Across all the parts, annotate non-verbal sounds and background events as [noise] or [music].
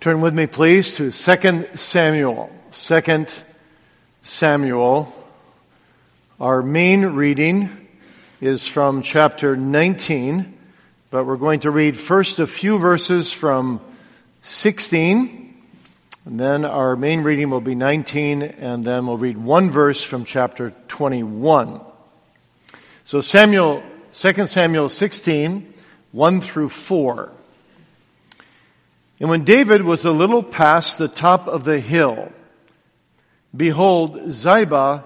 Turn with me, please, to 2 Samuel. 2 Samuel. Our main reading is from chapter 19, but we're going to read first a few verses from 16, and then our main reading will be 19, and then we'll read one verse from chapter 21. So Samuel, 2 Samuel 16, 1 through 4. And when David was a little past the top of the hill, behold, Ziba,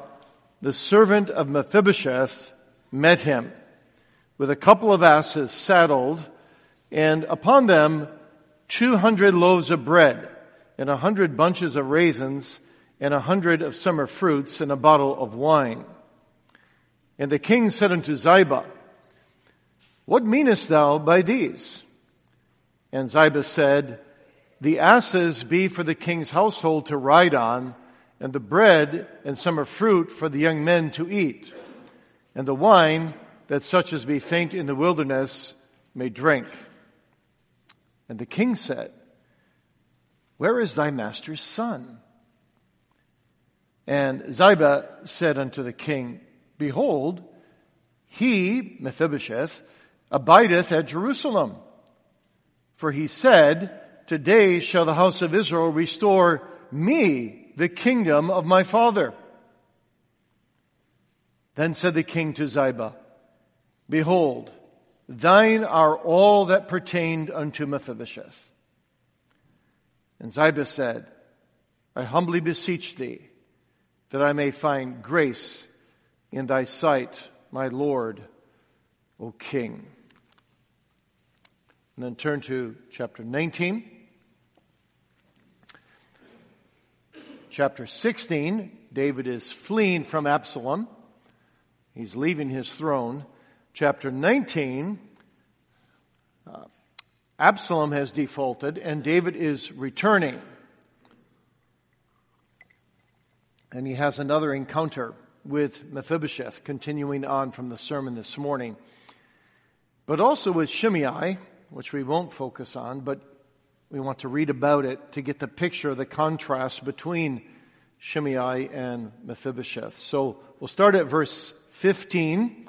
the servant of Mephibosheth, met him with a couple of asses saddled and upon them two hundred loaves of bread and a hundred bunches of raisins and a hundred of summer fruits and a bottle of wine. And the king said unto Ziba, What meanest thou by these? And Ziba said, The asses be for the king's household to ride on, and the bread and summer fruit for the young men to eat, and the wine that such as be faint in the wilderness may drink. And the king said, Where is thy master's son? And Ziba said unto the king, Behold, he, Mephibosheth, abideth at Jerusalem for he said, Today shall the house of Israel restore me the kingdom of my father. Then said the king to Ziba, Behold, thine are all that pertained unto Mephibosheth. And Ziba said, I humbly beseech thee that I may find grace in thy sight, my Lord, O King. And then turn to chapter 19. Chapter 16, David is fleeing from Absalom. He's leaving his throne. Chapter 19, uh, Absalom has defaulted and David is returning. And he has another encounter with Mephibosheth, continuing on from the sermon this morning. But also with Shimei, which we won't focus on, but we want to read about it to get the picture of the contrast between Shimei and Mephibosheth. So we'll start at verse 15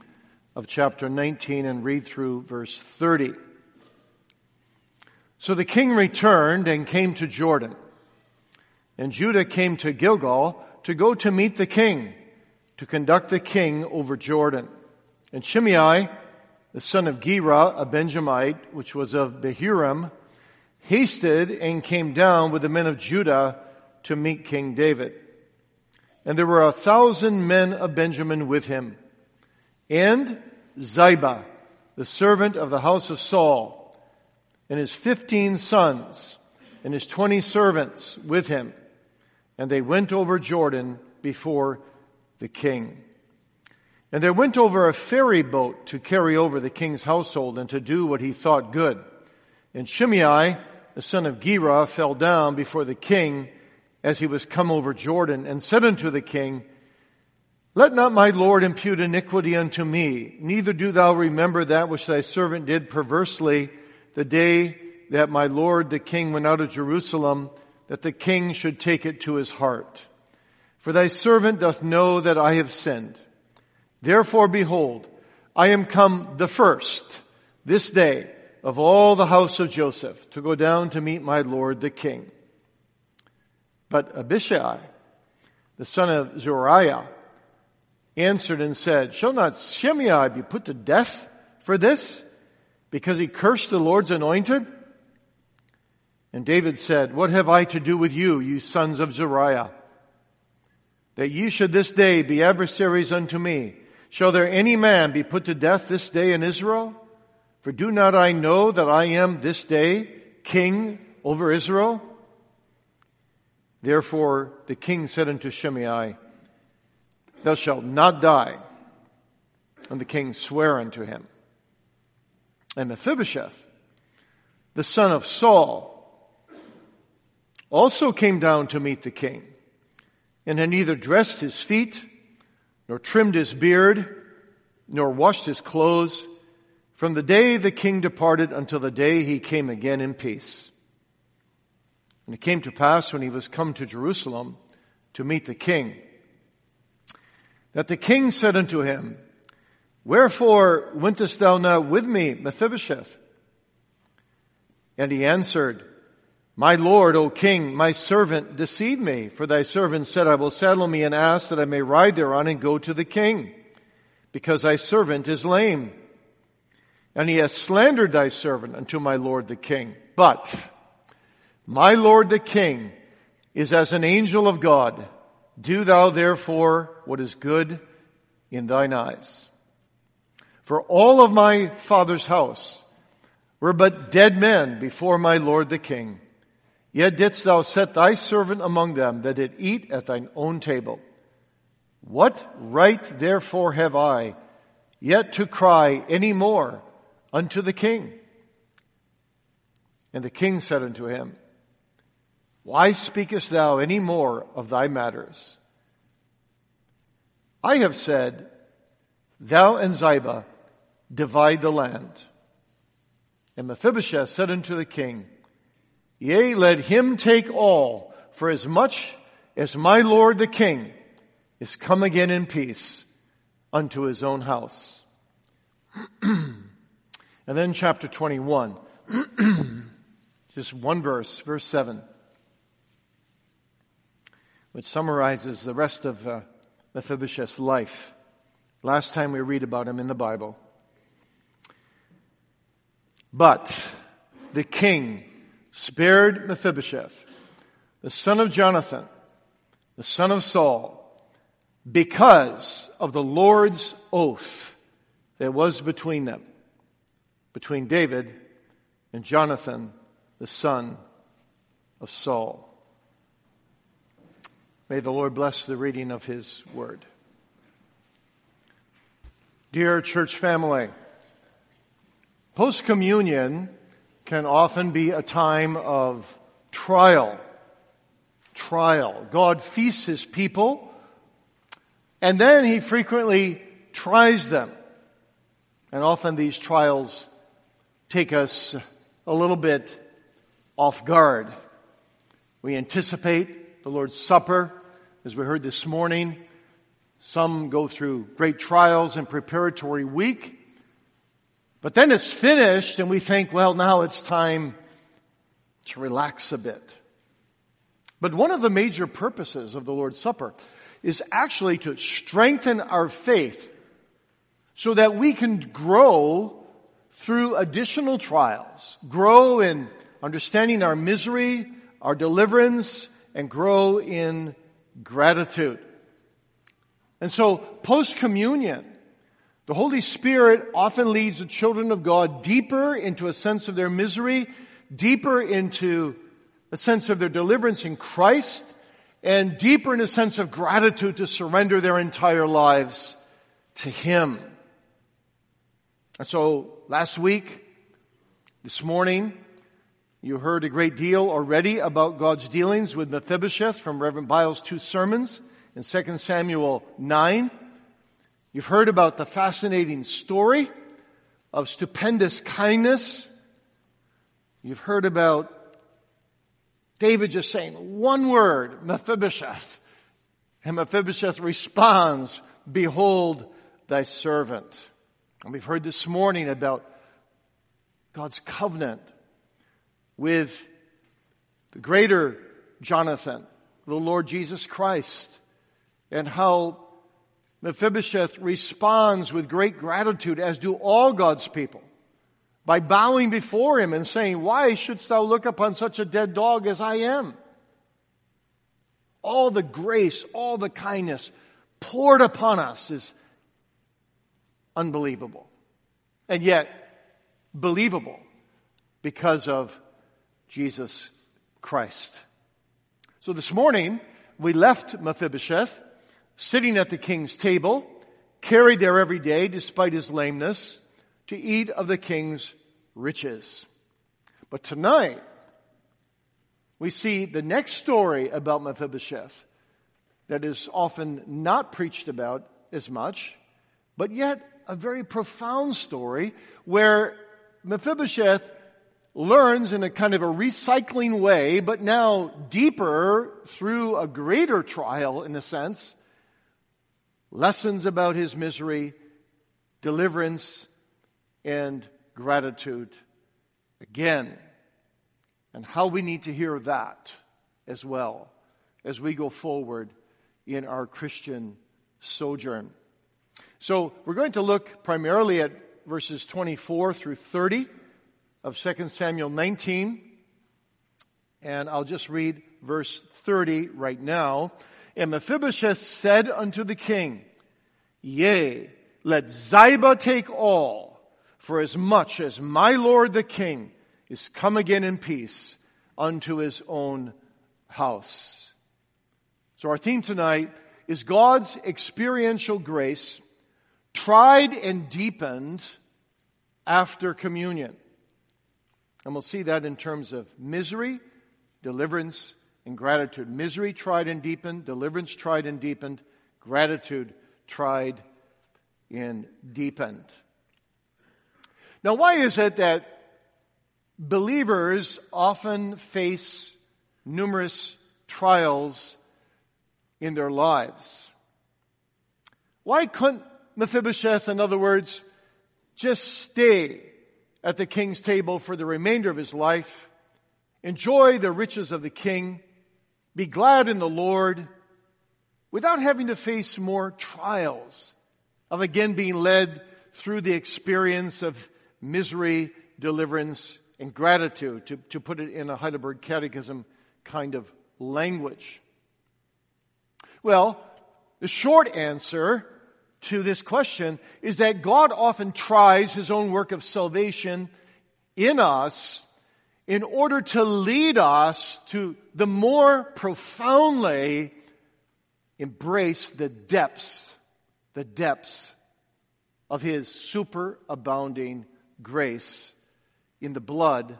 of chapter 19 and read through verse 30. So the king returned and came to Jordan. And Judah came to Gilgal to go to meet the king, to conduct the king over Jordan. And Shimei the son of Gera, a Benjamite, which was of Bahurim, hasted and came down with the men of Judah to meet King David. And there were a thousand men of Benjamin with him. And Ziba, the servant of the house of Saul, and his fifteen sons, and his twenty servants with him. And they went over Jordan before the king. And they went over a ferry boat to carry over the king's household and to do what he thought good. And Shimei, the son of Gera, fell down before the king as he was come over Jordan and said unto the king, Let not my Lord impute iniquity unto me, neither do thou remember that which thy servant did perversely the day that my Lord the king went out of Jerusalem, that the king should take it to his heart. For thy servant doth know that I have sinned. Therefore, behold, I am come the first this day of all the house of Joseph to go down to meet my Lord the king. But Abishai, the son of Zeruiah, answered and said, Shall not Shimei be put to death for this? Because he cursed the Lord's anointed? And David said, What have I to do with you, you sons of Zeruiah? That ye should this day be adversaries unto me, Shall there any man be put to death this day in Israel? For do not I know that I am this day king over Israel? Therefore the king said unto Shimei, Thou shalt not die. And the king sware unto him. And Mephibosheth, the son of Saul, also came down to meet the king, and had neither dressed his feet nor trimmed his beard, nor washed his clothes, from the day the king departed until the day he came again in peace. And it came to pass when he was come to Jerusalem to meet the king, that the king said unto him, Wherefore wentest thou not with me, Mephibosheth? And he answered, My lord, O king, my servant deceived me, for thy servant said, I will saddle me an ass that I may ride thereon and go to the king, because thy servant is lame. And he has slandered thy servant unto my lord the king. But my lord the king is as an angel of God. Do thou therefore what is good in thine eyes. For all of my father's house were but dead men before my lord the king. Yet didst thou set thy servant among them that did eat at thine own table. What right therefore have I yet to cry any more unto the king? And the king said unto him, why speakest thou any more of thy matters? I have said, Thou and Ziba divide the land. And Mephibosheth said unto the king, Yea, let him take all, for as much as my lord the king is come again in peace unto his own house. [clears throat] and then chapter 21, [clears throat] just one verse, verse 7 which summarizes the rest of uh, Mephibosheth's life. Last time we read about him in the Bible. But the king spared Mephibosheth, the son of Jonathan, the son of Saul, because of the Lord's oath that was between them, between David and Jonathan, the son of Saul. May the Lord bless the reading of His Word. Dear church family, post communion can often be a time of trial. Trial. God feasts His people, and then He frequently tries them. And often these trials take us a little bit off guard. We anticipate the Lord's Supper, as we heard this morning. Some go through great trials and preparatory week. But then it's finished and we think, well, now it's time to relax a bit. But one of the major purposes of the Lord's Supper is actually to strengthen our faith so that we can grow through additional trials, grow in understanding our misery, our deliverance, and grow in gratitude. And so, post communion, the Holy Spirit often leads the children of God deeper into a sense of their misery, deeper into a sense of their deliverance in Christ, and deeper in a sense of gratitude to surrender their entire lives to Him. And so, last week, this morning, you heard a great deal already about God's dealings with Mephibosheth from Reverend Bilkes' two sermons in 2 Samuel 9. You've heard about the fascinating story of stupendous kindness. You've heard about David just saying one word, Mephibosheth. And Mephibosheth responds, behold thy servant. And we've heard this morning about God's covenant with the greater Jonathan, the Lord Jesus Christ, and how Mephibosheth responds with great gratitude, as do all God's people, by bowing before him and saying, Why shouldst thou look upon such a dead dog as I am? All the grace, all the kindness poured upon us is unbelievable. And yet, believable because of Jesus Christ. So this morning, we left Mephibosheth sitting at the king's table, carried there every day despite his lameness, to eat of the king's riches. But tonight, we see the next story about Mephibosheth that is often not preached about as much, but yet a very profound story where Mephibosheth learns in a kind of a recycling way, but now deeper through a greater trial in a sense, lessons about his misery, deliverance, and gratitude again. And how we need to hear that as well as we go forward in our Christian sojourn. So we're going to look primarily at verses 24 through 30 of 2 Samuel 19. And I'll just read verse 30 right now. And Mephibosheth said unto the king, Yea, let Ziba take all, for as much as my lord the king is come again in peace unto his own house. So our theme tonight is God's experiential grace tried and deepened after communion. And we'll see that in terms of misery, deliverance, and gratitude. Misery tried and deepened, deliverance tried and deepened, gratitude tried and deepened. Now, why is it that believers often face numerous trials in their lives? Why couldn't Mephibosheth, in other words, just stay at the king's table for the remainder of his life, enjoy the riches of the king, be glad in the Lord, without having to face more trials of again being led through the experience of misery, deliverance, and gratitude, to, to put it in a Heidelberg Catechism kind of language. Well, the short answer to this question is that God often tries his own work of salvation in us in order to lead us to the more profoundly embrace the depths, the depths of his superabounding grace in the blood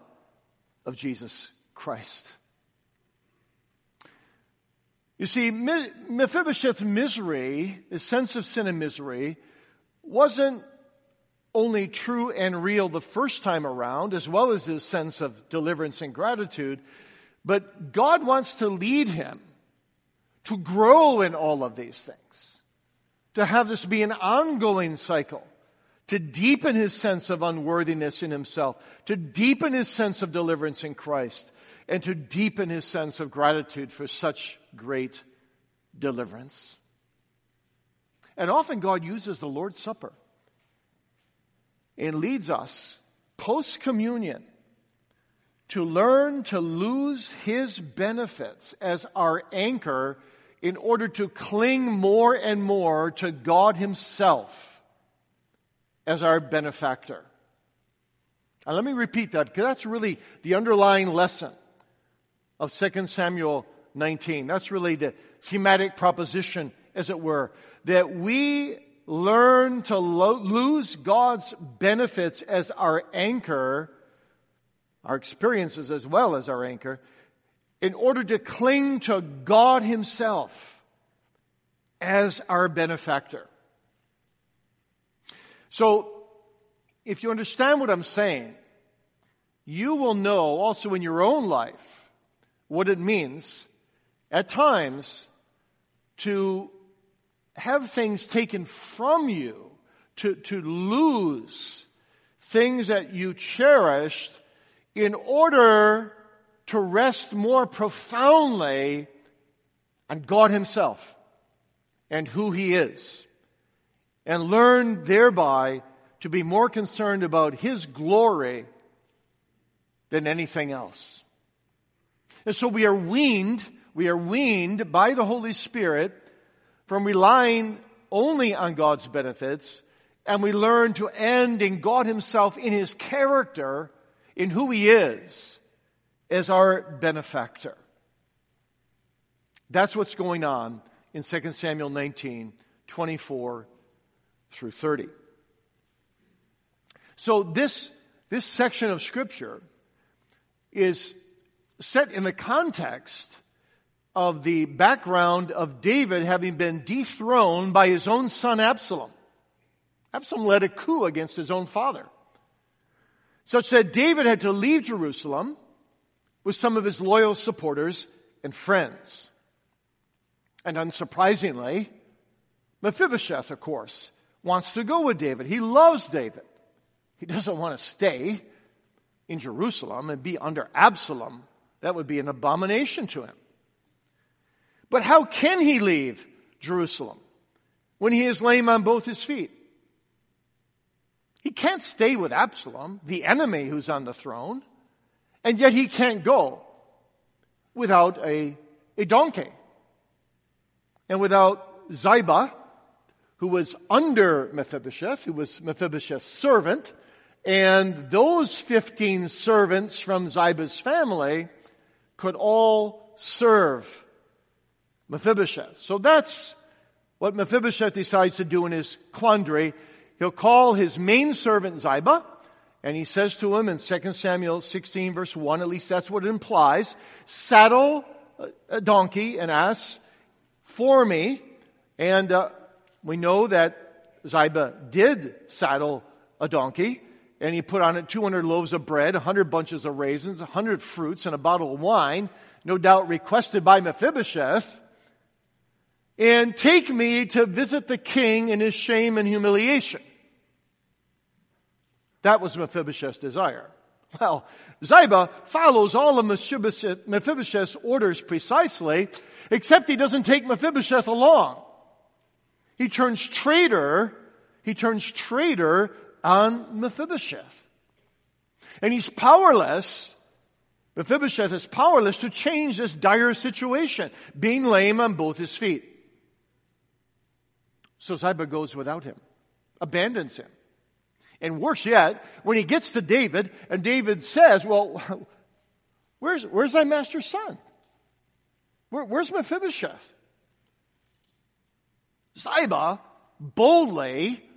of Jesus Christ. You see, Mephibosheth's misery, his sense of sin and misery, wasn't only true and real the first time around, as well as his sense of deliverance and gratitude, but God wants to lead him to grow in all of these things, to have this be an ongoing cycle, to deepen his sense of unworthiness in himself, to deepen his sense of deliverance in Christ, and to deepen his sense of gratitude for such great deliverance. And often God uses the Lord's Supper and leads us post communion to learn to lose his benefits as our anchor in order to cling more and more to God himself as our benefactor. And let me repeat that because that's really the underlying lesson of 2 Samuel 19. That's really the thematic proposition, as it were, that we learn to lo- lose God's benefits as our anchor, our experiences as well as our anchor, in order to cling to God Himself as our benefactor. So, if you understand what I'm saying, you will know also in your own life what it means at times to have things taken from you, to, to lose things that you cherished in order to rest more profoundly on God Himself and who He is, and learn thereby to be more concerned about His glory than anything else. And so we are weaned, we are weaned by the Holy Spirit from relying only on God's benefits, and we learn to end in God Himself, in His character, in who He is, as our benefactor. That's what's going on in 2 Samuel 19, 24 through 30. So this, this section of scripture is set in the context of the background of David having been dethroned by his own son Absalom. Absalom led a coup against his own father. such that David had to leave Jerusalem with some of his loyal supporters and friends. And unsurprisingly, Mephibosheth, of course, wants to go with David. He loves David. He doesn't want to stay in Jerusalem and be under Absalom. That would be an abomination to him. But how can he leave Jerusalem when he is lame on both his feet? He can't stay with Absalom, the enemy who's on the throne, and yet he can't go without a, a donkey and without Ziba, who was under Mephibosheth, who was Mephibosheth's servant, and those 15 servants from Ziba's family could all serve Mephibosheth. So that's what Mephibosheth decides to do in his quandary. He'll call his main servant Ziba, and he says to him in 2 Samuel 16 verse 1, at least that's what it implies, saddle a donkey, an ass, for me. And uh, we know that Ziba did saddle a donkey, and he put on it 200 loaves of bread, 100 bunches of raisins, 100 fruits, and a bottle of wine, no doubt requested by Mephibosheth and take me to visit the king in his shame and humiliation. That was Mephibosheth's desire. Well, Ziba follows all of Mephibosheth's orders precisely, except he doesn't take Mephibosheth along. He turns traitor, he turns traitor on Mephibosheth. And he's powerless, Mephibosheth is powerless to change this dire situation, being lame on both his feet. So Ziba goes without him, abandons him. And worse yet, when he gets to David and David says, well, [laughs] where's, where's thy master's son? Where, where's Mephibosheth? Ziba boldly,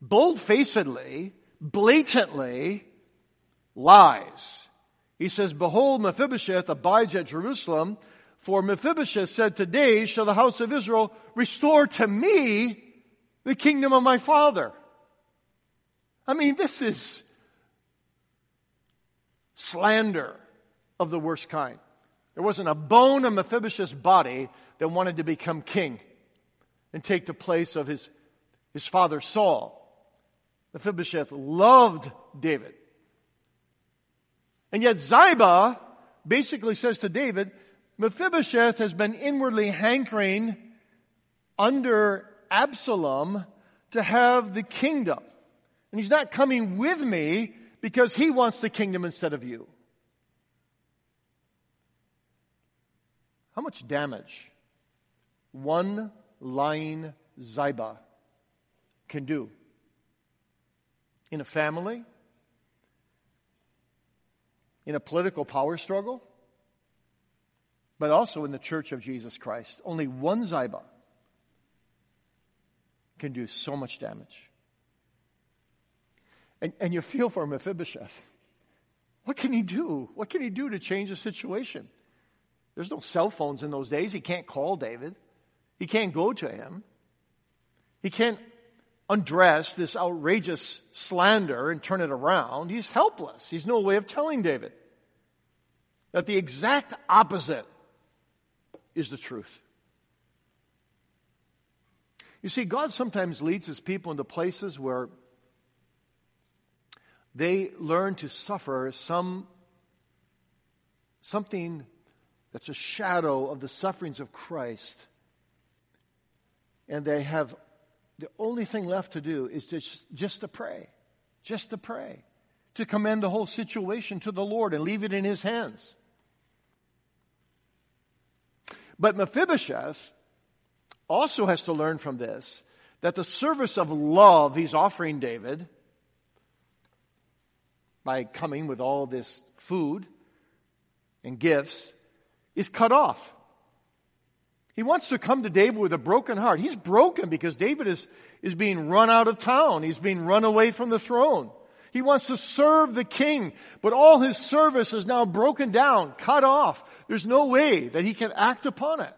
bold-facedly, blatantly lies. He says, behold, Mephibosheth abides at Jerusalem for Mephibosheth said, Today shall the house of Israel restore to me the kingdom of my father. I mean, this is slander of the worst kind. There wasn't a bone in Mephibosheth's body that wanted to become king and take the place of his, his father Saul. Mephibosheth loved David. And yet Ziba basically says to David, Mephibosheth has been inwardly hankering under Absalom to have the kingdom. And he's not coming with me because he wants the kingdom instead of you. How much damage one lying Ziba can do in a family, in a political power struggle, but also in the church of Jesus Christ. Only one Ziba can do so much damage. And, and you feel for Mephibosheth. What can he do? What can he do to change the situation? There's no cell phones in those days. He can't call David. He can't go to him. He can't undress this outrageous slander and turn it around. He's helpless. He's no way of telling David that the exact opposite is the truth. You see, God sometimes leads his people into places where they learn to suffer some something that's a shadow of the sufferings of Christ. And they have the only thing left to do is just, just to pray. Just to pray. To commend the whole situation to the Lord and leave it in his hands. But Mephibosheth also has to learn from this that the service of love he's offering David by coming with all this food and gifts is cut off. He wants to come to David with a broken heart. He's broken because David is, is being run out of town. He's being run away from the throne. He wants to serve the king, but all his service is now broken down, cut off. There's no way that he can act upon it.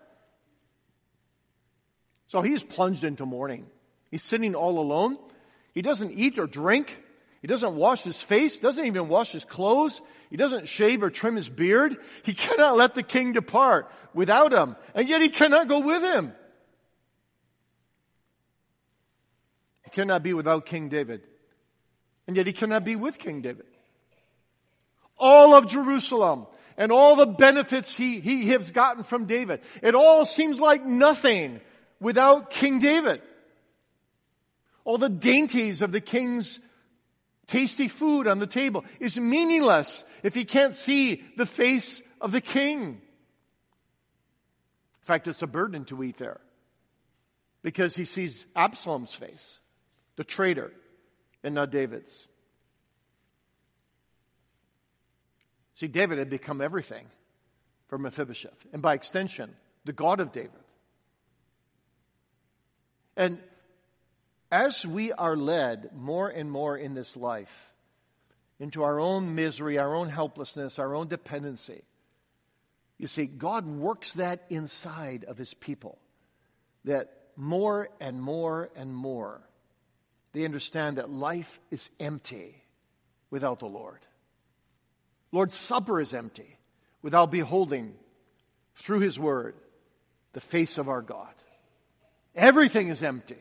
So he's plunged into mourning. He's sitting all alone. He doesn't eat or drink. He doesn't wash his face, doesn't even wash his clothes. He doesn't shave or trim his beard. He cannot let the king depart without him, and yet he cannot go with him. He cannot be without King David, and yet he cannot be with King David. All of Jerusalem and all the benefits he, he has gotten from David, it all seems like nothing without King David. All the dainties of the king's tasty food on the table is meaningless if he can't see the face of the king. In fact, it's a burden to eat there because he sees Absalom's face, the traitor, and not David's. See, David had become everything for Mephibosheth, and by extension, the God of David. And as we are led more and more in this life into our own misery, our own helplessness, our own dependency, you see, God works that inside of his people. That more and more and more, they understand that life is empty without the Lord. Lord's Supper is empty without beholding through his word the face of our God. Everything is empty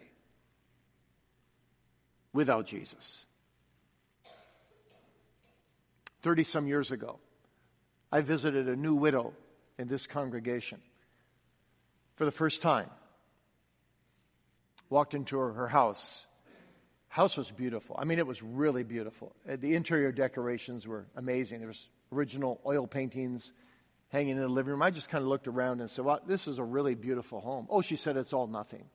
without Jesus. 30 some years ago, I visited a new widow in this congregation for the first time. Walked into her, her house. House was beautiful. I mean, it was really beautiful. Uh, the interior decorations were amazing. There was original oil paintings hanging in the living room. I just kind of looked around and said, "Well, this is a really beautiful home." Oh, she said, "It's all nothing."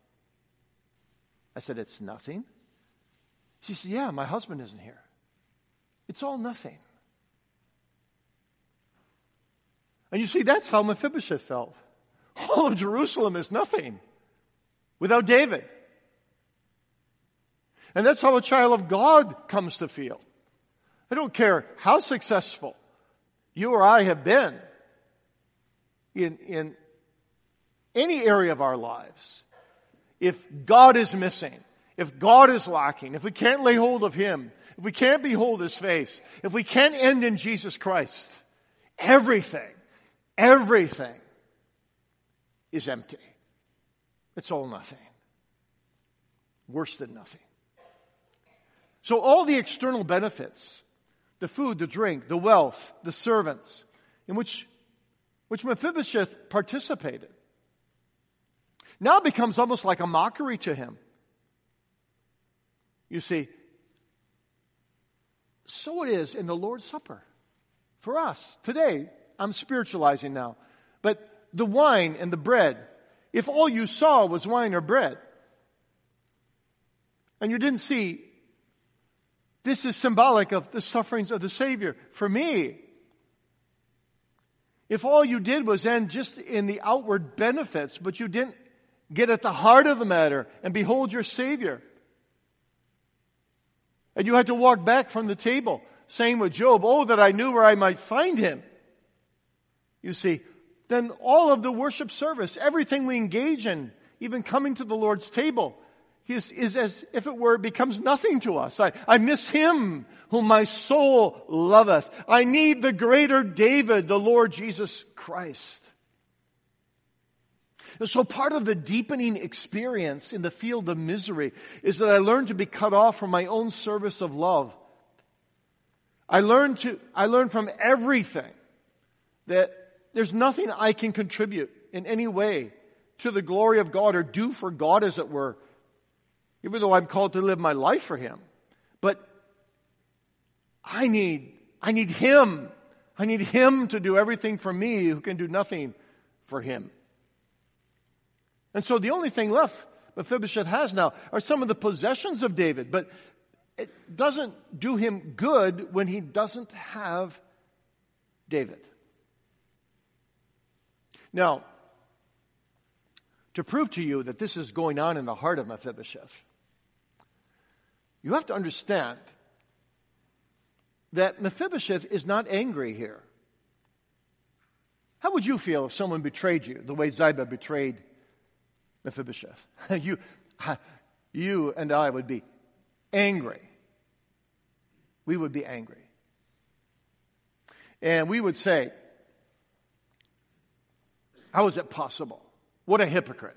I said, "It's nothing." She said, Yeah, my husband isn't here. It's all nothing. And you see, that's how Mephibosheth felt. All [laughs] of Jerusalem is nothing without David. And that's how a child of God comes to feel. I don't care how successful you or I have been in, in any area of our lives. If God is missing, if God is lacking, if we can't lay hold of Him, if we can't behold His face, if we can't end in Jesus Christ, everything, everything is empty. It's all nothing. Worse than nothing. So all the external benefits, the food, the drink, the wealth, the servants, in which, which Mephibosheth participated, now becomes almost like a mockery to him. You see, so it is in the Lord's Supper for us. Today, I'm spiritualizing now. But the wine and the bread, if all you saw was wine or bread, and you didn't see, this is symbolic of the sufferings of the Savior for me. If all you did was end just in the outward benefits, but you didn't get at the heart of the matter and behold your Savior, and you had to walk back from the table. Same with Job. Oh, that I knew where I might find him. You see, then all of the worship service, everything we engage in, even coming to the Lord's table, is, is as if it were, becomes nothing to us. I, I miss him whom my soul loveth. I need the greater David, the Lord Jesus Christ. And so part of the deepening experience in the field of misery is that I learned to be cut off from my own service of love. I learned to, I learned from everything that there's nothing I can contribute in any way to the glory of God or do for God as it were, even though I'm called to live my life for Him. But I need, I need Him. I need Him to do everything for me who can do nothing for Him. And so the only thing left Mephibosheth has now are some of the possessions of David, but it doesn't do him good when he doesn't have David. Now, to prove to you that this is going on in the heart of Mephibosheth, you have to understand that Mephibosheth is not angry here. How would you feel if someone betrayed you the way Ziba betrayed Mephibosheth. [laughs] you, [laughs] you and I would be angry. we would be angry. And we would say, How is it possible? What a hypocrite.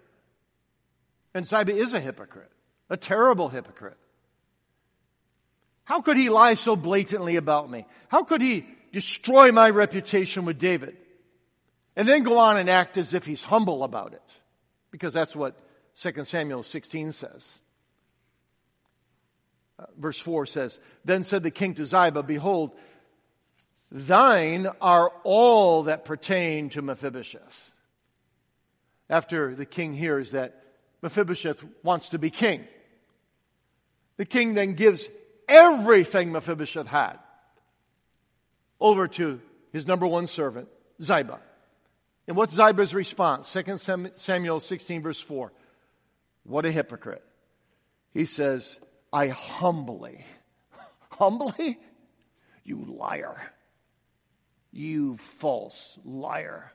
And Ziba is a hypocrite, a terrible hypocrite. How could he lie so blatantly about me? How could he destroy my reputation with David? And then go on and act as if he's humble about it. Because that's what 2 Samuel 16 says. Uh, verse 4 says, Then said the king to Ziba, Behold, thine are all that pertain to Mephibosheth. After the king hears that Mephibosheth wants to be king, the king then gives everything Mephibosheth had over to his number one servant, Ziba. And what's Ziba's response? 2 Samuel 16 verse 4. What a hypocrite. He says, I humbly, [laughs] humbly? You liar. You false liar.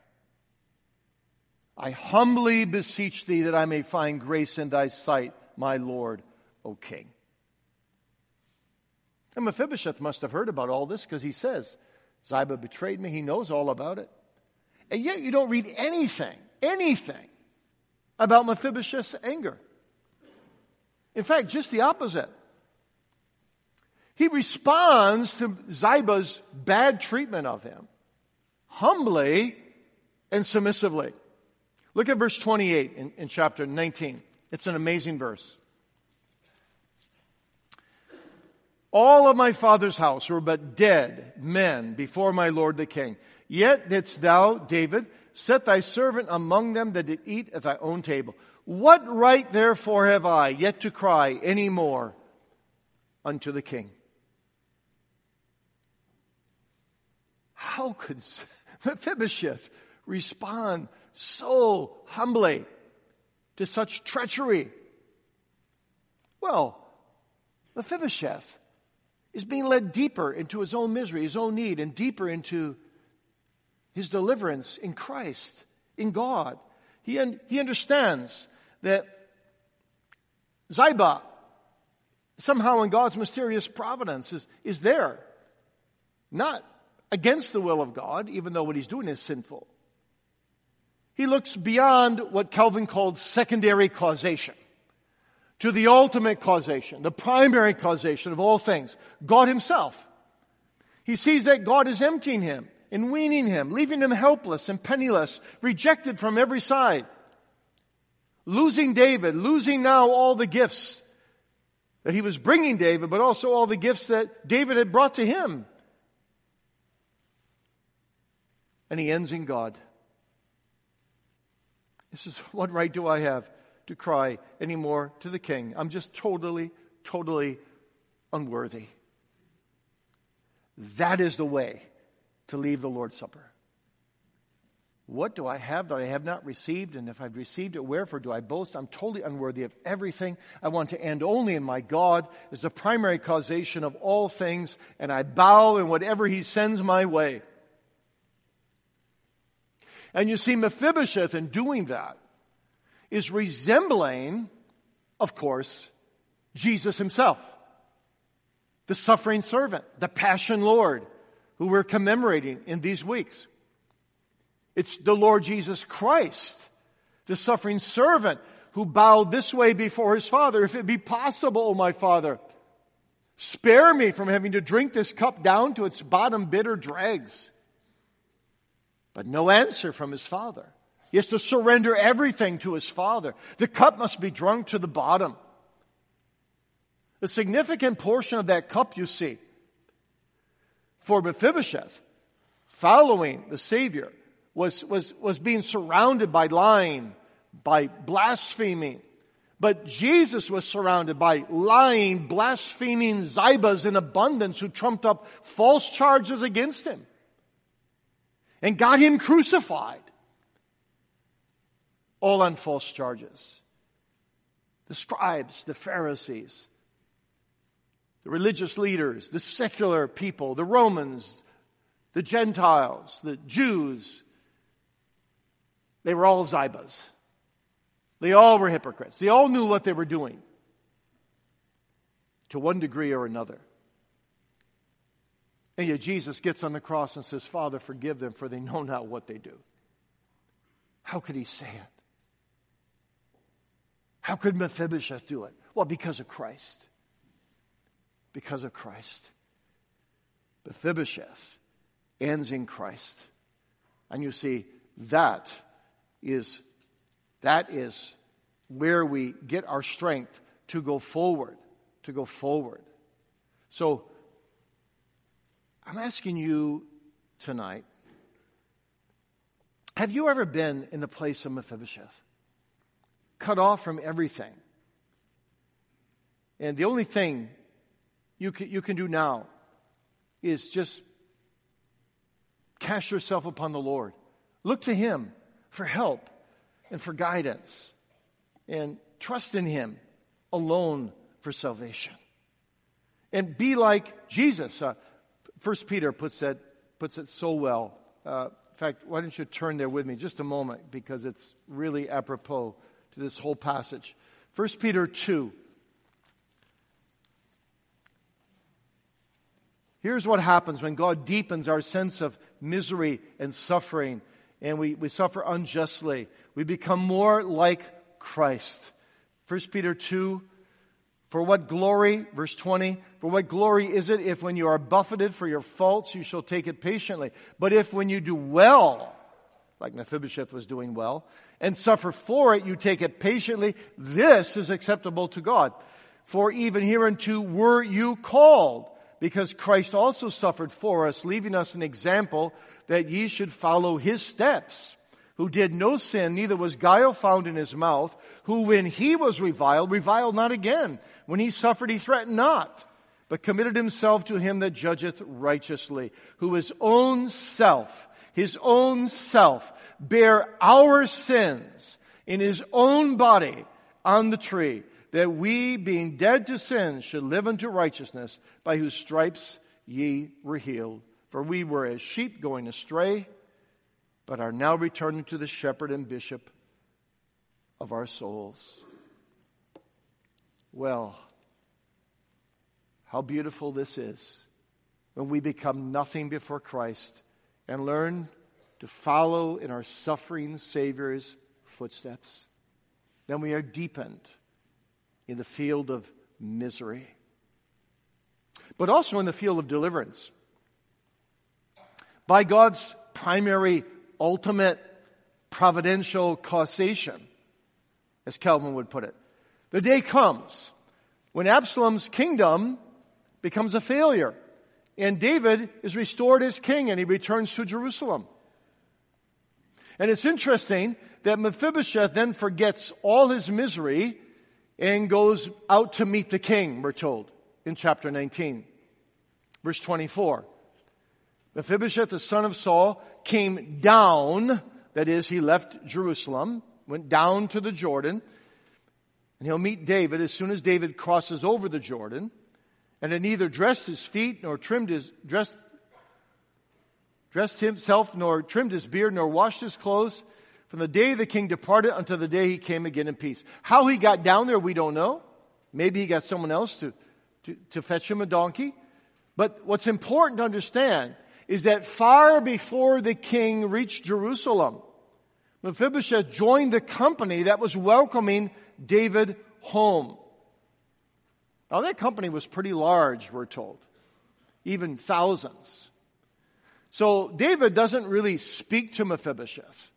I humbly beseech thee that I may find grace in thy sight, my Lord, O King. And Mephibosheth must have heard about all this because he says, Ziba betrayed me. He knows all about it. And yet you don't read anything, anything about Mephibosheth's anger. In fact, just the opposite. He responds to Ziba's bad treatment of him humbly and submissively. Look at verse 28 in, in chapter 19. It's an amazing verse. All of my father's house were but dead men before my lord the king. Yet didst thou, David, set thy servant among them that did eat at thy own table. What right therefore have I yet to cry any more unto the king? How could [laughs] Mephibosheth respond so humbly to such treachery? Well, Mephibosheth is being led deeper into his own misery, his own need, and deeper into his deliverance in Christ, in God. He, un- he understands that Ziba, somehow in God's mysterious providence, is, is there. Not against the will of God, even though what he's doing is sinful. He looks beyond what Calvin called secondary causation to the ultimate causation, the primary causation of all things, God Himself. He sees that God is emptying him and weaning him, leaving him helpless and penniless, rejected from every side. Losing David, losing now all the gifts that he was bringing David, but also all the gifts that David had brought to him. And he ends in God. This is what right do I have to cry anymore to the king. I'm just totally, totally unworthy. That is the way to leave the Lord's Supper. What do I have that I have not received? And if I've received it, wherefore do I boast? I'm totally unworthy of everything. I want to end only in my God as the primary causation of all things, and I bow in whatever He sends my way. And you see Mephibosheth in doing that is resembling, of course, Jesus himself, the suffering servant, the passion Lord, who we're commemorating in these weeks. It's the Lord Jesus Christ, the suffering servant, who bowed this way before his Father. If it be possible, O my Father, spare me from having to drink this cup down to its bottom bitter dregs. But no answer from his Father. He has to surrender everything to his father. The cup must be drunk to the bottom. A significant portion of that cup, you see, for Mephibosheth, following the Savior, was, was, was being surrounded by lying, by blaspheming. But Jesus was surrounded by lying, blaspheming Zibas in abundance who trumped up false charges against him and got him crucified all on false charges. The scribes, the Pharisees, the religious leaders, the secular people, the Romans, the Gentiles, the Jews, they were all Zibas. They all were hypocrites. They all knew what they were doing to one degree or another. And yet Jesus gets on the cross and says, Father, forgive them, for they know not what they do. How could he say it? How could Mephibosheth do it? Well, because of Christ. Because of Christ. Mephibosheth ends in Christ. And you see, that is, that is where we get our strength to go forward, to go forward. So, I'm asking you tonight, have you ever been in the place of Mephibosheth? Cut off from everything. And the only thing you can, you can do now is just cast yourself upon the Lord. Look to Him for help and for guidance. And trust in Him alone for salvation. And be like Jesus. Uh, First Peter puts that puts it so well. Uh, in fact, why don't you turn there with me just a moment because it's really apropos to this whole passage. First Peter two. Here's what happens when God deepens our sense of misery and suffering, and we, we suffer unjustly. We become more like Christ. 1 Peter 2 For what glory, verse 20, for what glory is it if when you are buffeted for your faults you shall take it patiently? But if when you do well, like Mephibosheth was doing well, and suffer for it, you take it patiently, this is acceptable to God. For even hereunto were you called because Christ also suffered for us, leaving us an example that ye should follow his steps, who did no sin, neither was guile found in his mouth, who when he was reviled, reviled not again. When he suffered, he threatened not, but committed himself to him that judgeth righteously, who his own self, his own self, bear our sins in his own body on the tree, that we, being dead to sin, should live unto righteousness, by whose stripes ye were healed. For we were as sheep going astray, but are now returning to the shepherd and bishop of our souls. Well, how beautiful this is when we become nothing before Christ and learn to follow in our suffering Savior's footsteps. Then we are deepened in the field of misery, but also in the field of deliverance. By God's primary, ultimate, providential causation, as Calvin would put it, the day comes when Absalom's kingdom becomes a failure and David is restored as king and he returns to Jerusalem. And it's interesting that Mephibosheth then forgets all his misery and goes out to meet the king, we're told in chapter 19. Verse 24. Mephibosheth, the son of Saul, came down, that is, he left Jerusalem, went down to the Jordan, and he'll meet David as soon as David crosses over the Jordan, and had neither dressed his feet nor trimmed his, dressed, dressed himself nor trimmed his beard nor washed his clothes from the day the king departed until the day he came again in peace. How he got down there, we don't know. Maybe he got someone else to, to, to fetch him a donkey. But what's important to understand is that far before the king reached Jerusalem, Mephibosheth joined the company that was welcoming David home. Now that company was pretty large, we're told. Even thousands. So David doesn't really speak to Mephibosheth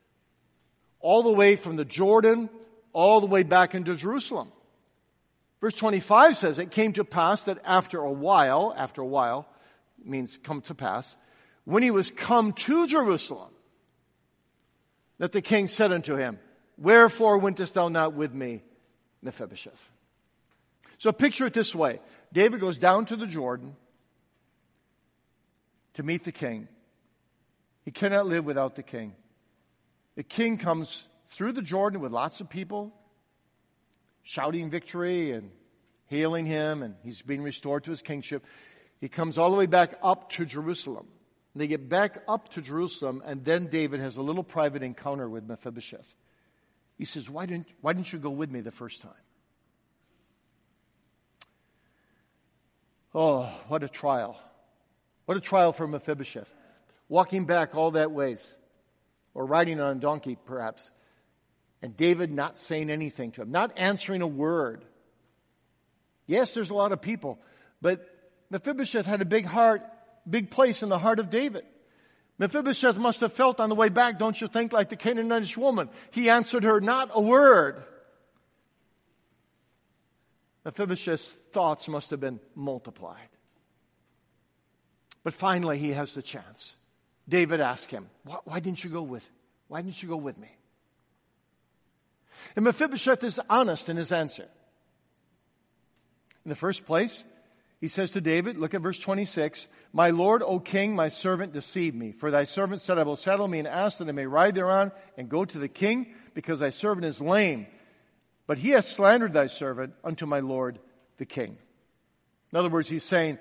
all the way from the Jordan, all the way back into Jerusalem. Verse 25 says, It came to pass that after a while, after a while, means come to pass, when he was come to Jerusalem, that the king said unto him, Wherefore wentest thou not with me, Mephibosheth? So picture it this way David goes down to the Jordan to meet the king. He cannot live without the king. The king comes through the Jordan with lots of people shouting victory and hailing him, and he's being restored to his kingship. He comes all the way back up to Jerusalem. They get back up to Jerusalem, and then David has a little private encounter with Mephibosheth. He says, Why didn't, why didn't you go with me the first time? Oh, what a trial. What a trial for Mephibosheth. Walking back all that ways, or riding on a donkey, perhaps, and David not saying anything to him, not answering a word. Yes, there's a lot of people, but Mephibosheth had a big heart, big place in the heart of David. Mephibosheth must have felt on the way back, don't you think, like the Canaanitish woman. He answered her not a word. Mephibosheth's thoughts must have been multiplied. But finally, he has the chance. David asked him, why, why, didn't you go with, why didn't you go with me? And Mephibosheth is honest in his answer. In the first place, he says to David, look at verse 26, My Lord, O king, my servant deceived me. For thy servant said, I will saddle me and ask that I may ride thereon and go to the king, because thy servant is lame. But he has slandered thy servant unto my Lord the king. In other words, he's saying,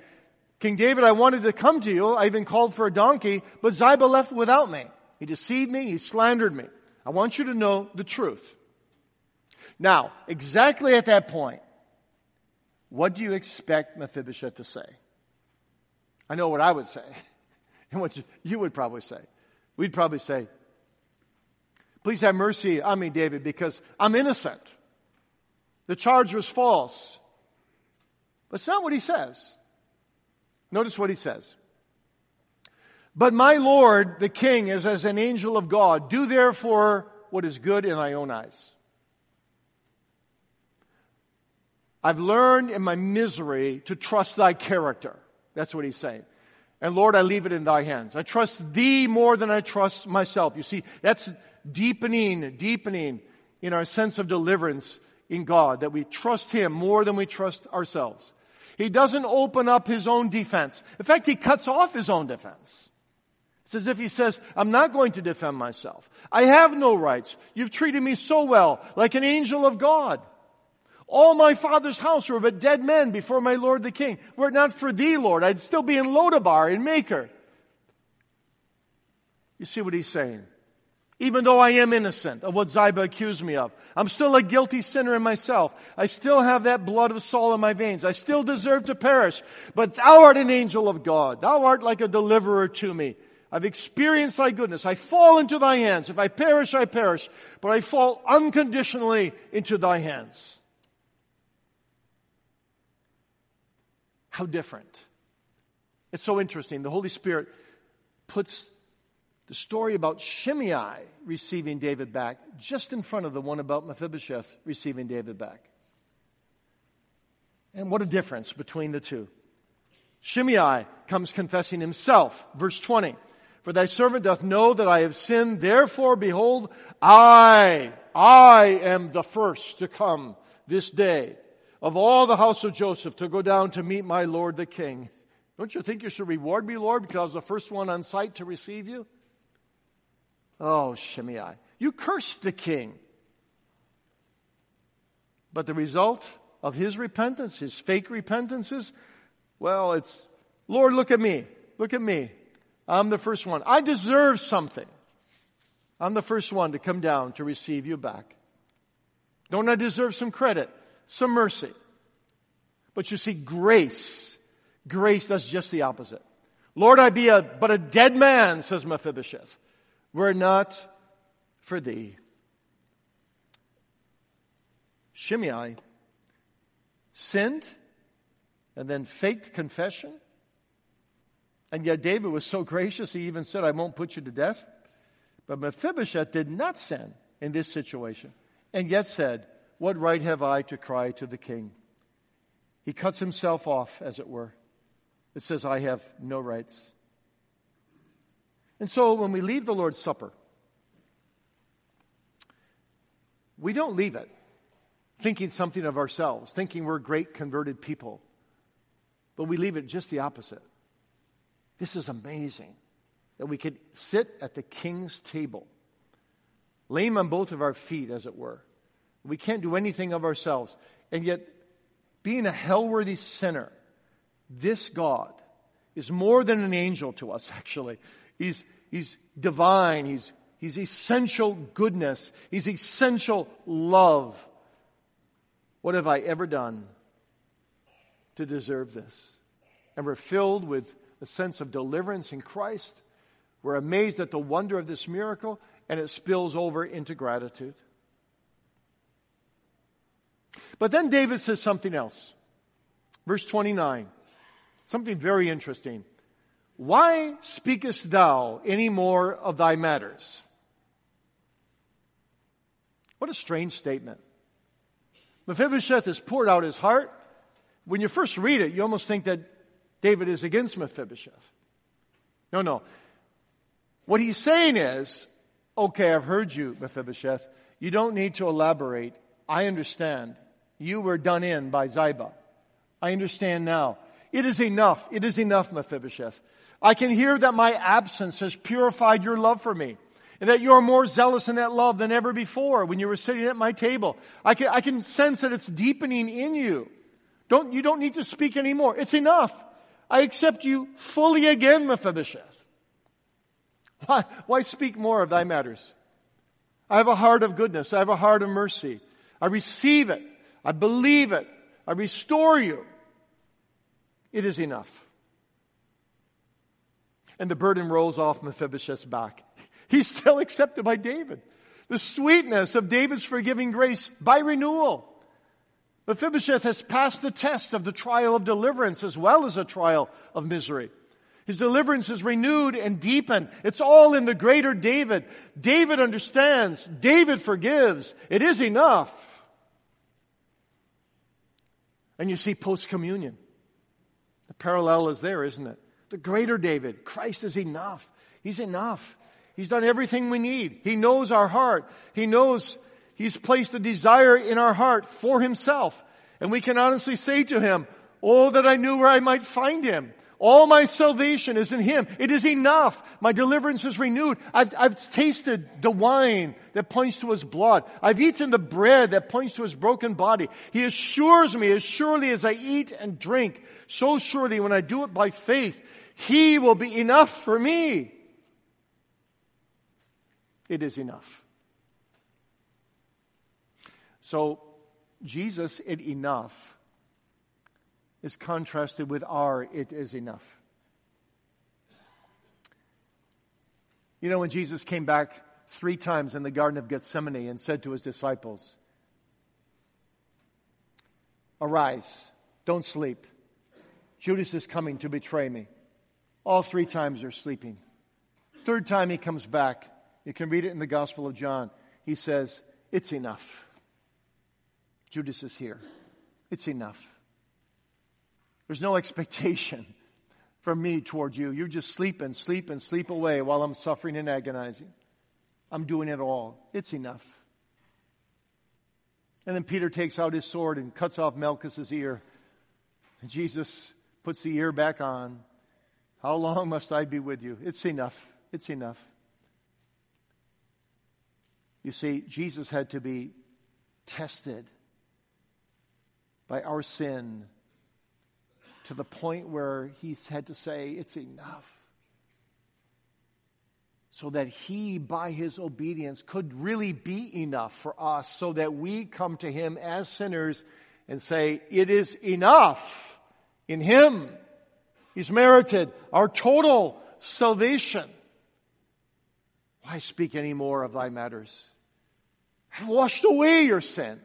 King David, I wanted to come to you. I even called for a donkey, but Ziba left without me. He deceived me. He slandered me. I want you to know the truth. Now, exactly at that point, what do you expect Mephibosheth to say? I know what I would say, [laughs] and what you would probably say. We'd probably say, Please have mercy on me, David, because I'm innocent. The charge was false. But it's not what he says. Notice what he says. But my Lord, the king, is as an angel of God. Do therefore what is good in thy own eyes. I've learned in my misery to trust thy character. That's what he's saying. And Lord, I leave it in thy hands. I trust thee more than I trust myself. You see, that's deepening, deepening in our sense of deliverance in God, that we trust him more than we trust ourselves. He doesn't open up his own defense. In fact, he cuts off his own defense. It's as if he says, I'm not going to defend myself. I have no rights. You've treated me so well, like an angel of God. All my father's house were but dead men before my Lord the King. Were it not for thee, Lord, I'd still be in Lodebar, in Machir. You see what he's saying? Even though I am innocent of what Ziba accused me of, I'm still a guilty sinner in myself. I still have that blood of Saul in my veins. I still deserve to perish. But thou art an angel of God. Thou art like a deliverer to me. I've experienced thy goodness. I fall into thy hands. If I perish, I perish. But I fall unconditionally into thy hands. How different. It's so interesting. The Holy Spirit puts the story about Shimei receiving David back just in front of the one about Mephibosheth receiving David back. And what a difference between the two. Shimei comes confessing himself. Verse 20. For thy servant doth know that I have sinned, therefore behold, I, I am the first to come this day of all the house of Joseph to go down to meet my Lord the King. Don't you think you should reward me, Lord, because I was the first one on site to receive you? Oh, Shimei, you cursed the king. But the result of his repentance, his fake repentances, well, it's, Lord, look at me. Look at me. I'm the first one. I deserve something. I'm the first one to come down to receive you back. Don't I deserve some credit? some mercy. But you see, grace, grace does just the opposite. Lord, I be a, but a dead man, says Mephibosheth, were not for thee. Shimei sinned and then faked confession. And yet David was so gracious, he even said, I won't put you to death. But Mephibosheth did not sin in this situation and yet said, what right have I to cry to the king? He cuts himself off, as it were. It says, I have no rights. And so when we leave the Lord's Supper, we don't leave it thinking something of ourselves, thinking we're great converted people, but we leave it just the opposite. This is amazing that we could sit at the king's table, lame on both of our feet, as it were we can't do anything of ourselves. And yet, being a hell-worthy sinner, this God is more than an angel to us, [laughs] actually. He's, he's divine. He's, he's essential goodness. He's essential love. What have I ever done to deserve this? And we're filled with a sense of deliverance in Christ. We're amazed at the wonder of this miracle, and it spills over into gratitude. But then David says something else. Verse 29, something very interesting. Why speakest thou any more of thy matters? What a strange statement. Mephibosheth has poured out his heart. When you first read it, you almost think that David is against Mephibosheth. No, no. What he's saying is, okay, I've heard you, Mephibosheth. You don't need to elaborate. I understand. You were done in by Ziba. I understand now. It is enough. It is enough, Mephibosheth. I can hear that my absence has purified your love for me and that you are more zealous in that love than ever before when you were sitting at my table. I can, I can sense that it's deepening in you. Don't, you don't need to speak anymore. It's enough. I accept you fully again, Mephibosheth. Why, why speak more of thy matters? I have a heart of goodness. I have a heart of mercy. I receive it. I believe it. I restore you. It is enough. And the burden rolls off Mephibosheth's back. [laughs] He's still accepted by David. The sweetness of David's forgiving grace by renewal. Mephibosheth has passed the test of the trial of deliverance as well as a trial of misery. His deliverance is renewed and deepened. It's all in the greater David. David understands. David forgives. It is enough. And you see post communion. The parallel is there, isn't it? The greater David. Christ is enough. He's enough. He's done everything we need. He knows our heart. He knows He's placed a desire in our heart for Himself. And we can honestly say to Him, Oh, that I knew where I might find Him. All my salvation is in Him. It is enough. My deliverance is renewed. I've, I've tasted the wine that points to His blood. I've eaten the bread that points to His broken body. He assures me as surely as I eat and drink, so surely when I do it by faith, He will be enough for me it is enough. So, Jesus, it enough, is contrasted with our it is enough. You know, when Jesus came back three times in the Garden of Gethsemane and said to his disciples, Arise, don't sleep. Judas is coming to betray me. All three times they're sleeping. Third time he comes back. You can read it in the Gospel of John. He says, It's enough. Judas is here. It's enough. There's no expectation [laughs] from me toward you. You just sleep and sleep and sleep away while I'm suffering and agonizing. I'm doing it all. It's enough. And then Peter takes out his sword and cuts off Malchus's ear. And Jesus puts the ear back on. How long must I be with you? It's enough. It's enough. You see, Jesus had to be tested by our sin to the point where he had to say, It's enough. So that he, by his obedience, could really be enough for us, so that we come to him as sinners and say, It is enough in him. He's merited our total salvation. Why speak any more of thy matters? I've washed away your sin.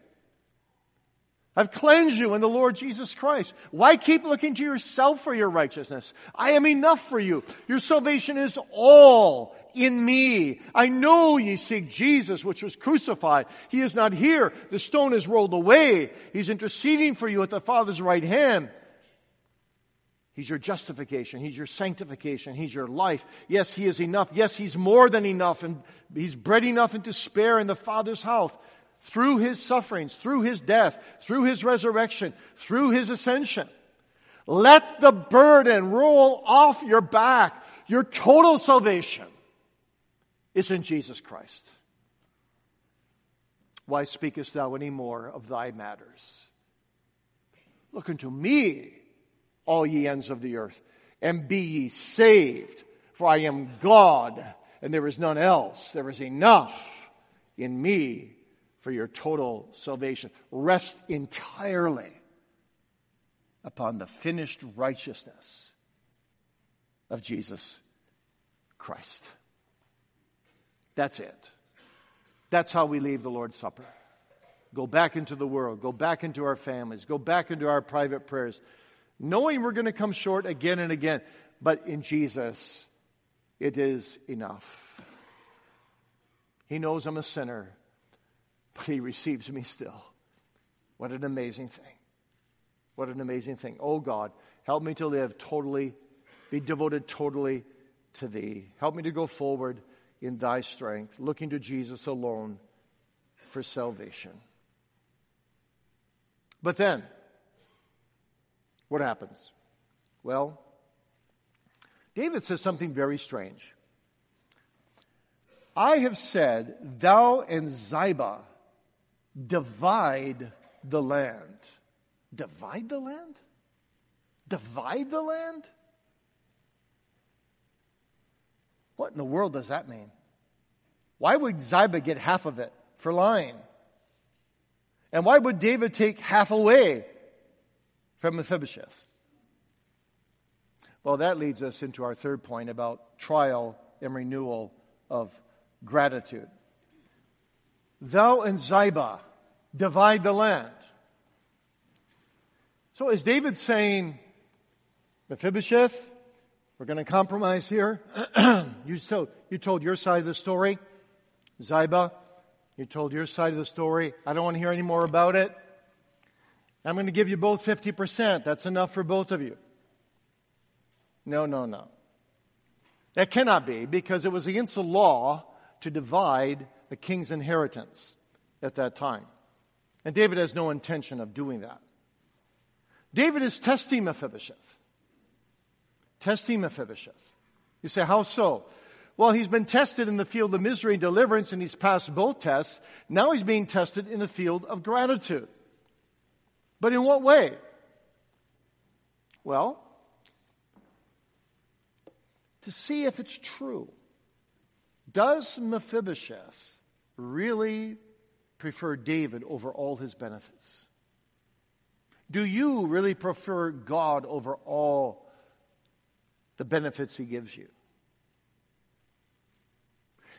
I've cleansed you in the Lord Jesus Christ. Why keep looking to yourself for your righteousness? I am enough for you. Your salvation is all in me. I know ye seek Jesus, which was crucified. He is not here. The stone is rolled away. He's interceding for you at the Father's right hand. He's your justification. He's your sanctification. He's your life. Yes, He is enough. Yes, He's more than enough and He's bread enough and to spare in the Father's house through His sufferings, through His death, through His resurrection, through His ascension. Let the burden roll off your back. Your total salvation is in Jesus Christ. Why speakest thou any more of thy matters? Look unto me all ye ends of the earth, and be ye saved. For I am God, and there is none else. There is enough in me for your total salvation. Rest entirely upon the finished righteousness of Jesus Christ. That's it. That's how we leave the Lord's Supper. Go back into the world, go back into our families, go back into our private prayers, knowing we're going to come short again and again. But in Jesus, it is enough. He knows I'm a sinner, but He receives me still. What an amazing thing. What an amazing thing. Oh God, help me to live totally, be devoted totally to Thee. Help me to go forward in Thy strength, looking to Jesus alone for salvation. But then, what happens? Well, David says something very strange. I have said, Thou and Ziba divide the land. Divide the land? Divide the land? What in the world does that mean? Why would Ziba get half of it for lying? And why would David take half away from Mephibosheth? Well, that leads us into our third point about trial and renewal of gratitude. Thou and Ziba divide the land. So is David saying, Mephibosheth, we're going to compromise here? [clears throat] you, told, you told your side of the story. Ziba, you told your side of the story. I don't want to hear any more about it. I'm going to give you both 50%. That's enough for both of you. No, no, no. That cannot be because it was against the law to divide the king's inheritance at that time. And David has no intention of doing that. David is testing Mephibosheth. Testing Mephibosheth. You say, how so? Well, he's been tested in the field of misery and deliverance, and he's passed both tests. Now he's being tested in the field of gratitude. But in what way? Well, to see if it's true. Does Mephibosheth really prefer David over all his benefits? Do you really prefer God over all the benefits he gives you?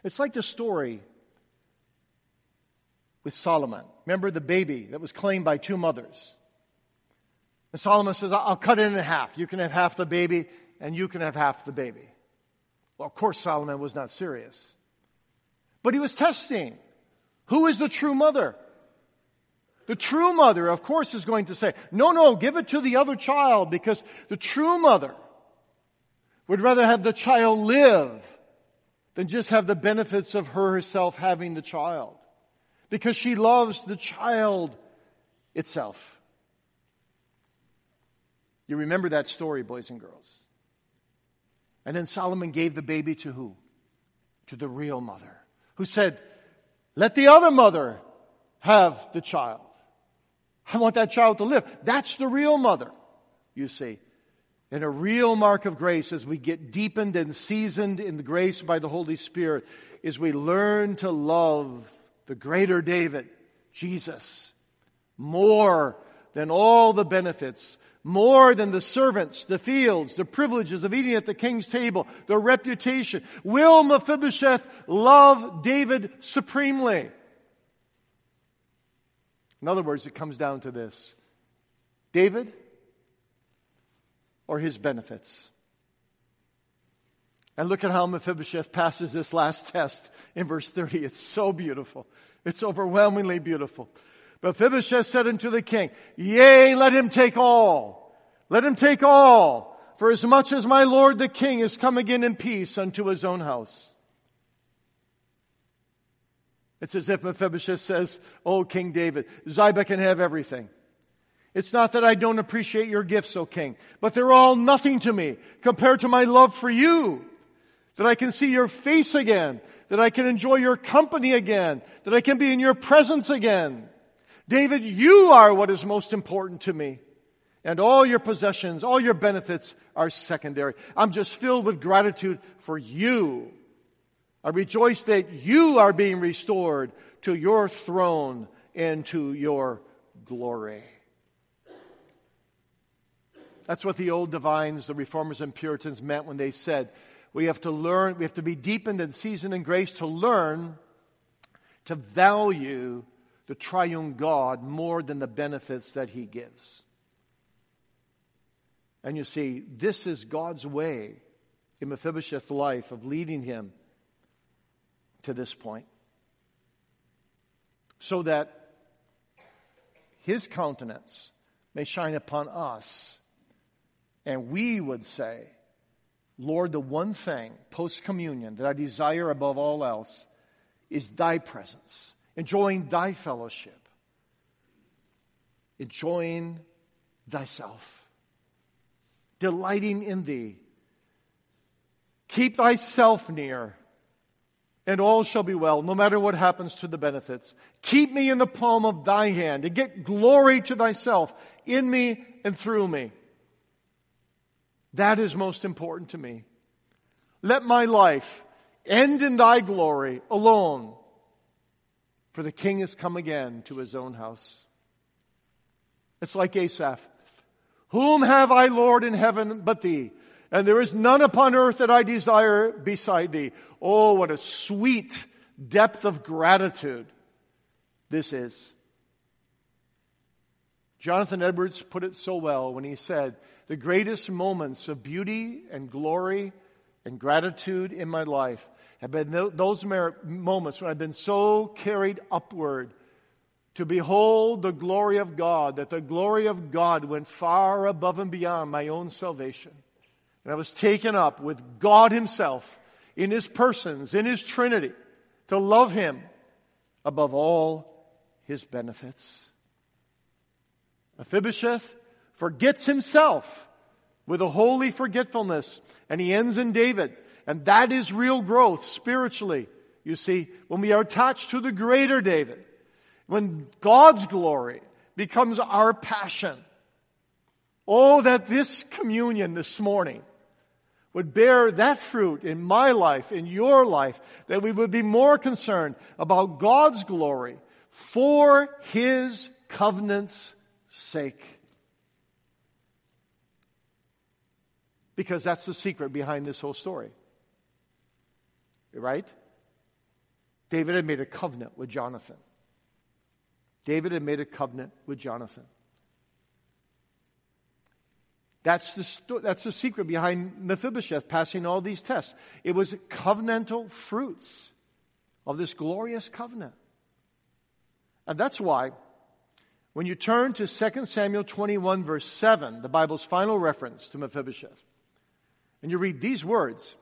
It's like the story with Solomon. Remember the baby that was claimed by two mothers? And Solomon says, I'll cut it in half. You can have half the baby, and you can have half the baby. Well, of course, Solomon was not serious. But he was testing. Who is the true mother? The true mother, of course, is going to say, no, no, give it to the other child because the true mother would rather have the child live than just have the benefits of her herself having the child. Because she loves the child itself. You remember that story, boys and girls. And then Solomon gave the baby to who? To the real mother, who said, Let the other mother have the child. I want that child to live. That's the real mother, you see. And a real mark of grace as we get deepened and seasoned in the grace by the Holy Spirit is we learn to love the greater David, Jesus, more than all the benefits, more than the servants, the fields, the privileges of eating at the king's table, the reputation. Will Mephibosheth love David supremely? In other words, it comes down to this. David, or his benefits. And look at how Mephibosheth passes this last test in verse 30. It's so beautiful. It's overwhelmingly beautiful. Mephibosheth said unto the king, Yea, let him take all. Let him take all. For as much as my lord the king is come again in peace unto his own house. It's as if Mephibosheth says, Oh, King David, Ziba can have everything. It's not that I don't appreciate your gifts, O king, but they're all nothing to me compared to my love for you. That I can see your face again, that I can enjoy your company again, that I can be in your presence again. David, you are what is most important to me. And all your possessions, all your benefits are secondary. I'm just filled with gratitude for you. I rejoice that you are being restored to your throne and to your glory. That's what the old divines, the reformers and Puritans meant when they said, we have to learn, we have to be deepened and seasoned in grace to learn to value the triune God more than the benefits that he gives. And you see, this is God's way in Mephibosheth's life of leading him to this point. So that his countenance may shine upon us. And we would say, Lord, the one thing post communion that I desire above all else is thy presence, enjoying thy fellowship, enjoying thyself, delighting in thee. Keep thyself near, and all shall be well, no matter what happens to the benefits. Keep me in the palm of thy hand, and get glory to thyself in me and through me. That is most important to me. Let my life end in thy glory alone, for the king has come again to his own house. It's like Asaph. Whom have I, Lord, in heaven but thee? And there is none upon earth that I desire beside thee. Oh, what a sweet depth of gratitude this is. Jonathan Edwards put it so well when he said, the greatest moments of beauty and glory and gratitude in my life have been those moments when I've been so carried upward to behold the glory of God, that the glory of God went far above and beyond my own salvation. And I was taken up with God Himself in His persons, in His Trinity, to love Him above all His benefits. Mephibosheth forgets himself with a holy forgetfulness. And he ends in David. And that is real growth spiritually. You see, when we are attached to the greater David, when God's glory becomes our passion. Oh, that this communion this morning would bear that fruit in my life, in your life, that we would be more concerned about God's glory for His covenant's sake. Because that's the secret behind this whole story. Right? David had made a covenant with Jonathan. David had made a covenant with Jonathan. That's the, sto- that's the secret behind Mephibosheth passing all these tests. It was covenantal fruits of this glorious covenant. And that's why when you turn to 2 Samuel 21 verse 7, the Bible's final reference to Mephibosheth, and you read these words.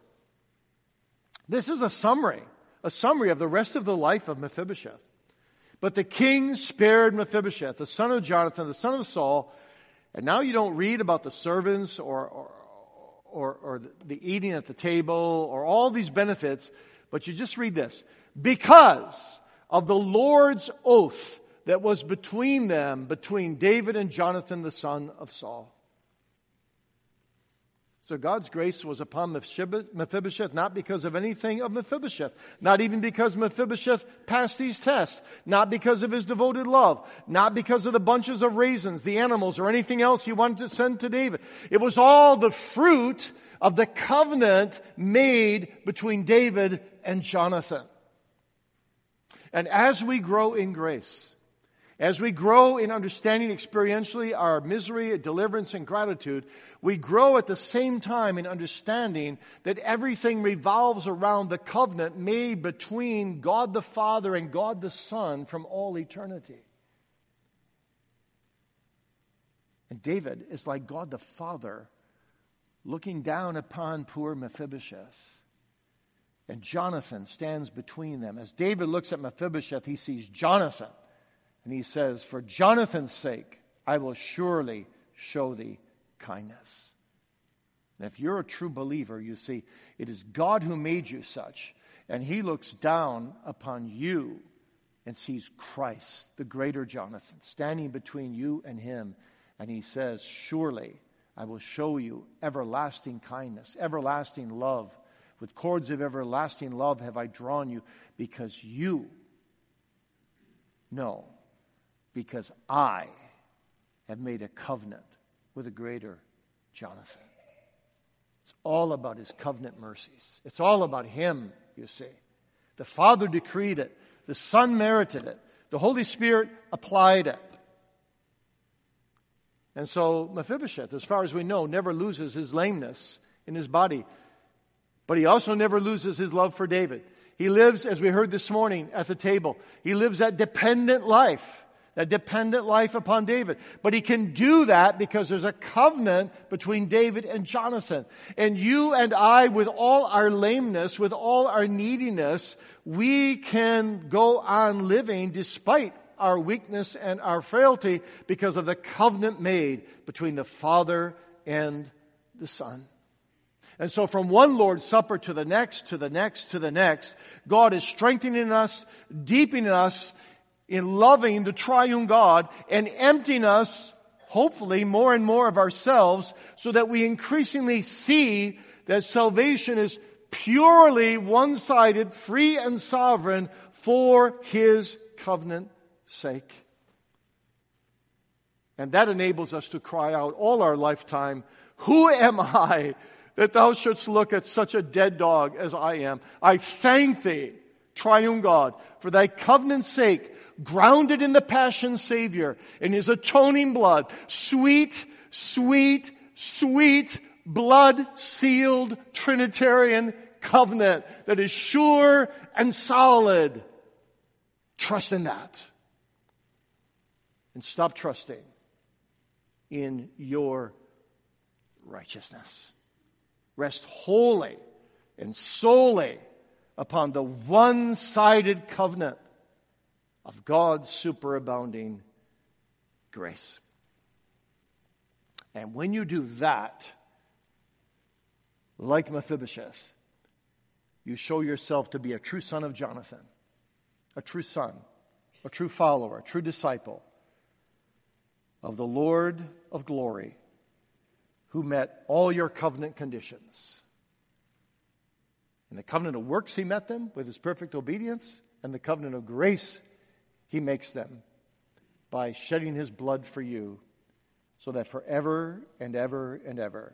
This is a summary, a summary of the rest of the life of Mephibosheth. But the king spared Mephibosheth, the son of Jonathan, the son of Saul, and now you don't read about the servants or, or, or, or the eating at the table or all these benefits, but you just read this. Because of the Lord's oath that was between them, between David and Jonathan, the son of Saul. So God's grace was upon Mephibosheth not because of anything of Mephibosheth, not even because Mephibosheth passed these tests, not because of his devoted love, not because of the bunches of raisins, the animals, or anything else he wanted to send to David. It was all the fruit of the covenant made between David and Jonathan. And as we grow in grace, as we grow in understanding experientially our misery, deliverance, and gratitude, we grow at the same time in understanding that everything revolves around the covenant made between God the Father and God the Son from all eternity. And David is like God the Father looking down upon poor Mephibosheth. And Jonathan stands between them. As David looks at Mephibosheth, he sees Jonathan and he says, For Jonathan's sake, I will surely show thee kindness. And if you're a true believer, you see, it is God who made you such. And he looks down upon you and sees Christ, the greater Jonathan, standing between you and him. And he says, Surely I will show you everlasting kindness, everlasting love. With cords of everlasting love have I drawn you because you know because I have made a covenant with a greater Jonathan. It's all about his covenant mercies. It's all about him, you see. The Father decreed it, the Son merited it, the Holy Spirit applied it. And so Mephibosheth, as far as we know, never loses his lameness in his body. But he also never loses his love for David. He lives, as we heard this morning at the table, he lives that dependent life, that dependent life upon David. But he can do that because there's a covenant between David and Jonathan. And you and I, with all our lameness, with all our neediness, we can go on living despite our weakness and our frailty because of the covenant made between the Father and the Son. And so from one Lord's Supper to the next, to the next, to the next, God is strengthening us, deepening us in loving the triune God and emptying us, hopefully, more and more of ourselves so that we increasingly see that salvation is purely one-sided, free and sovereign for His covenant sake. And that enables us to cry out all our lifetime, Who am I that thou shouldst look at such a dead dog as I am. I thank thee, triune God, for thy covenant's sake, grounded in the passion Savior, in his atoning blood, sweet, sweet, sweet, blood sealed Trinitarian covenant that is sure and solid. Trust in that. And stop trusting in your righteousness rest wholly and solely upon the one sided covenant of God's superabounding grace. And when you do that, like Mephibosheth, you show yourself to be a true son of Jonathan, a true son, a true follower, a true disciple of the Lord of glory who met all your covenant conditions. In the covenant of works, he met them with his perfect obedience, and the covenant of grace, he makes them by shedding his blood for you, so that forever and ever and ever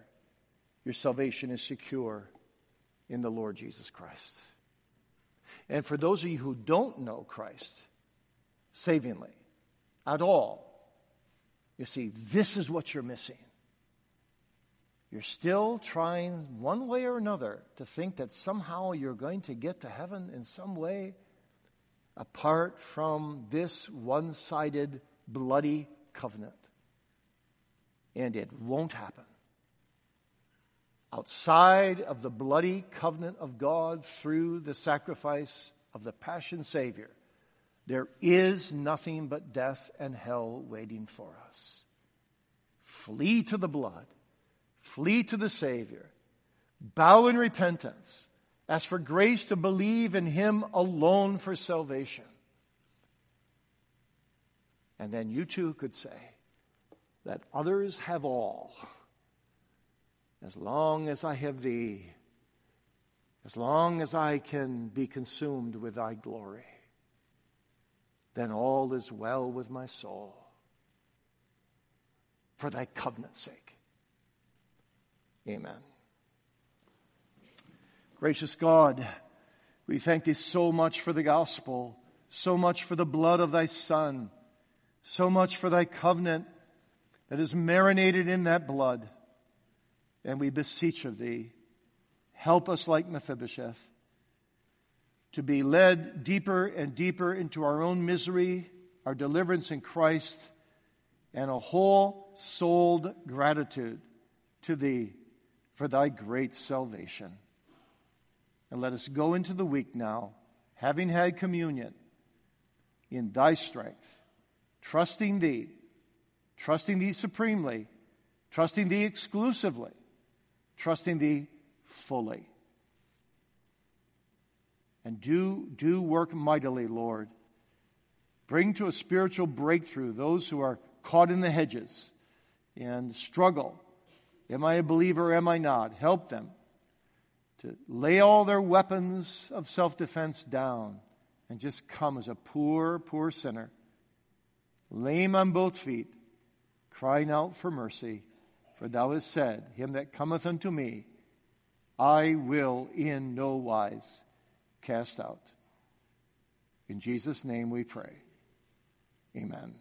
your salvation is secure in the Lord Jesus Christ. And for those of you who don't know Christ savingly at all, you see, this is what you're missing. You're still trying, one way or another, to think that somehow you're going to get to heaven in some way apart from this one sided, bloody covenant. And it won't happen. Outside of the bloody covenant of God through the sacrifice of the Passion Savior, there is nothing but death and hell waiting for us. Flee to the blood Flee to the Savior. Bow in repentance. Ask for grace to believe in Him alone for salvation. And then you too could say that others have all. As long as I have Thee, as long as I can be consumed with Thy glory, then all is well with my soul for Thy covenant's sake. Amen. Gracious God, we thank Thee so much for the gospel, so much for the blood of Thy Son, so much for Thy covenant that is marinated in that blood. And we beseech of Thee, help us like Mephibosheth to be led deeper and deeper into our own misery, our deliverance in Christ, and a whole souled gratitude to Thee for thy great salvation. And let us go into the week now, having had communion in thy strength, trusting thee, trusting thee supremely, trusting thee exclusively, trusting thee fully. And do, do work mightily, Lord. Bring to a spiritual breakthrough those who are caught in the hedges and struggle Am I a believer? Or am I not? Help them to lay all their weapons of self defense down and just come as a poor, poor sinner, lame on both feet, crying out for mercy For thou hast said, Him that cometh unto me, I will in no wise cast out. In Jesus' name we pray. Amen.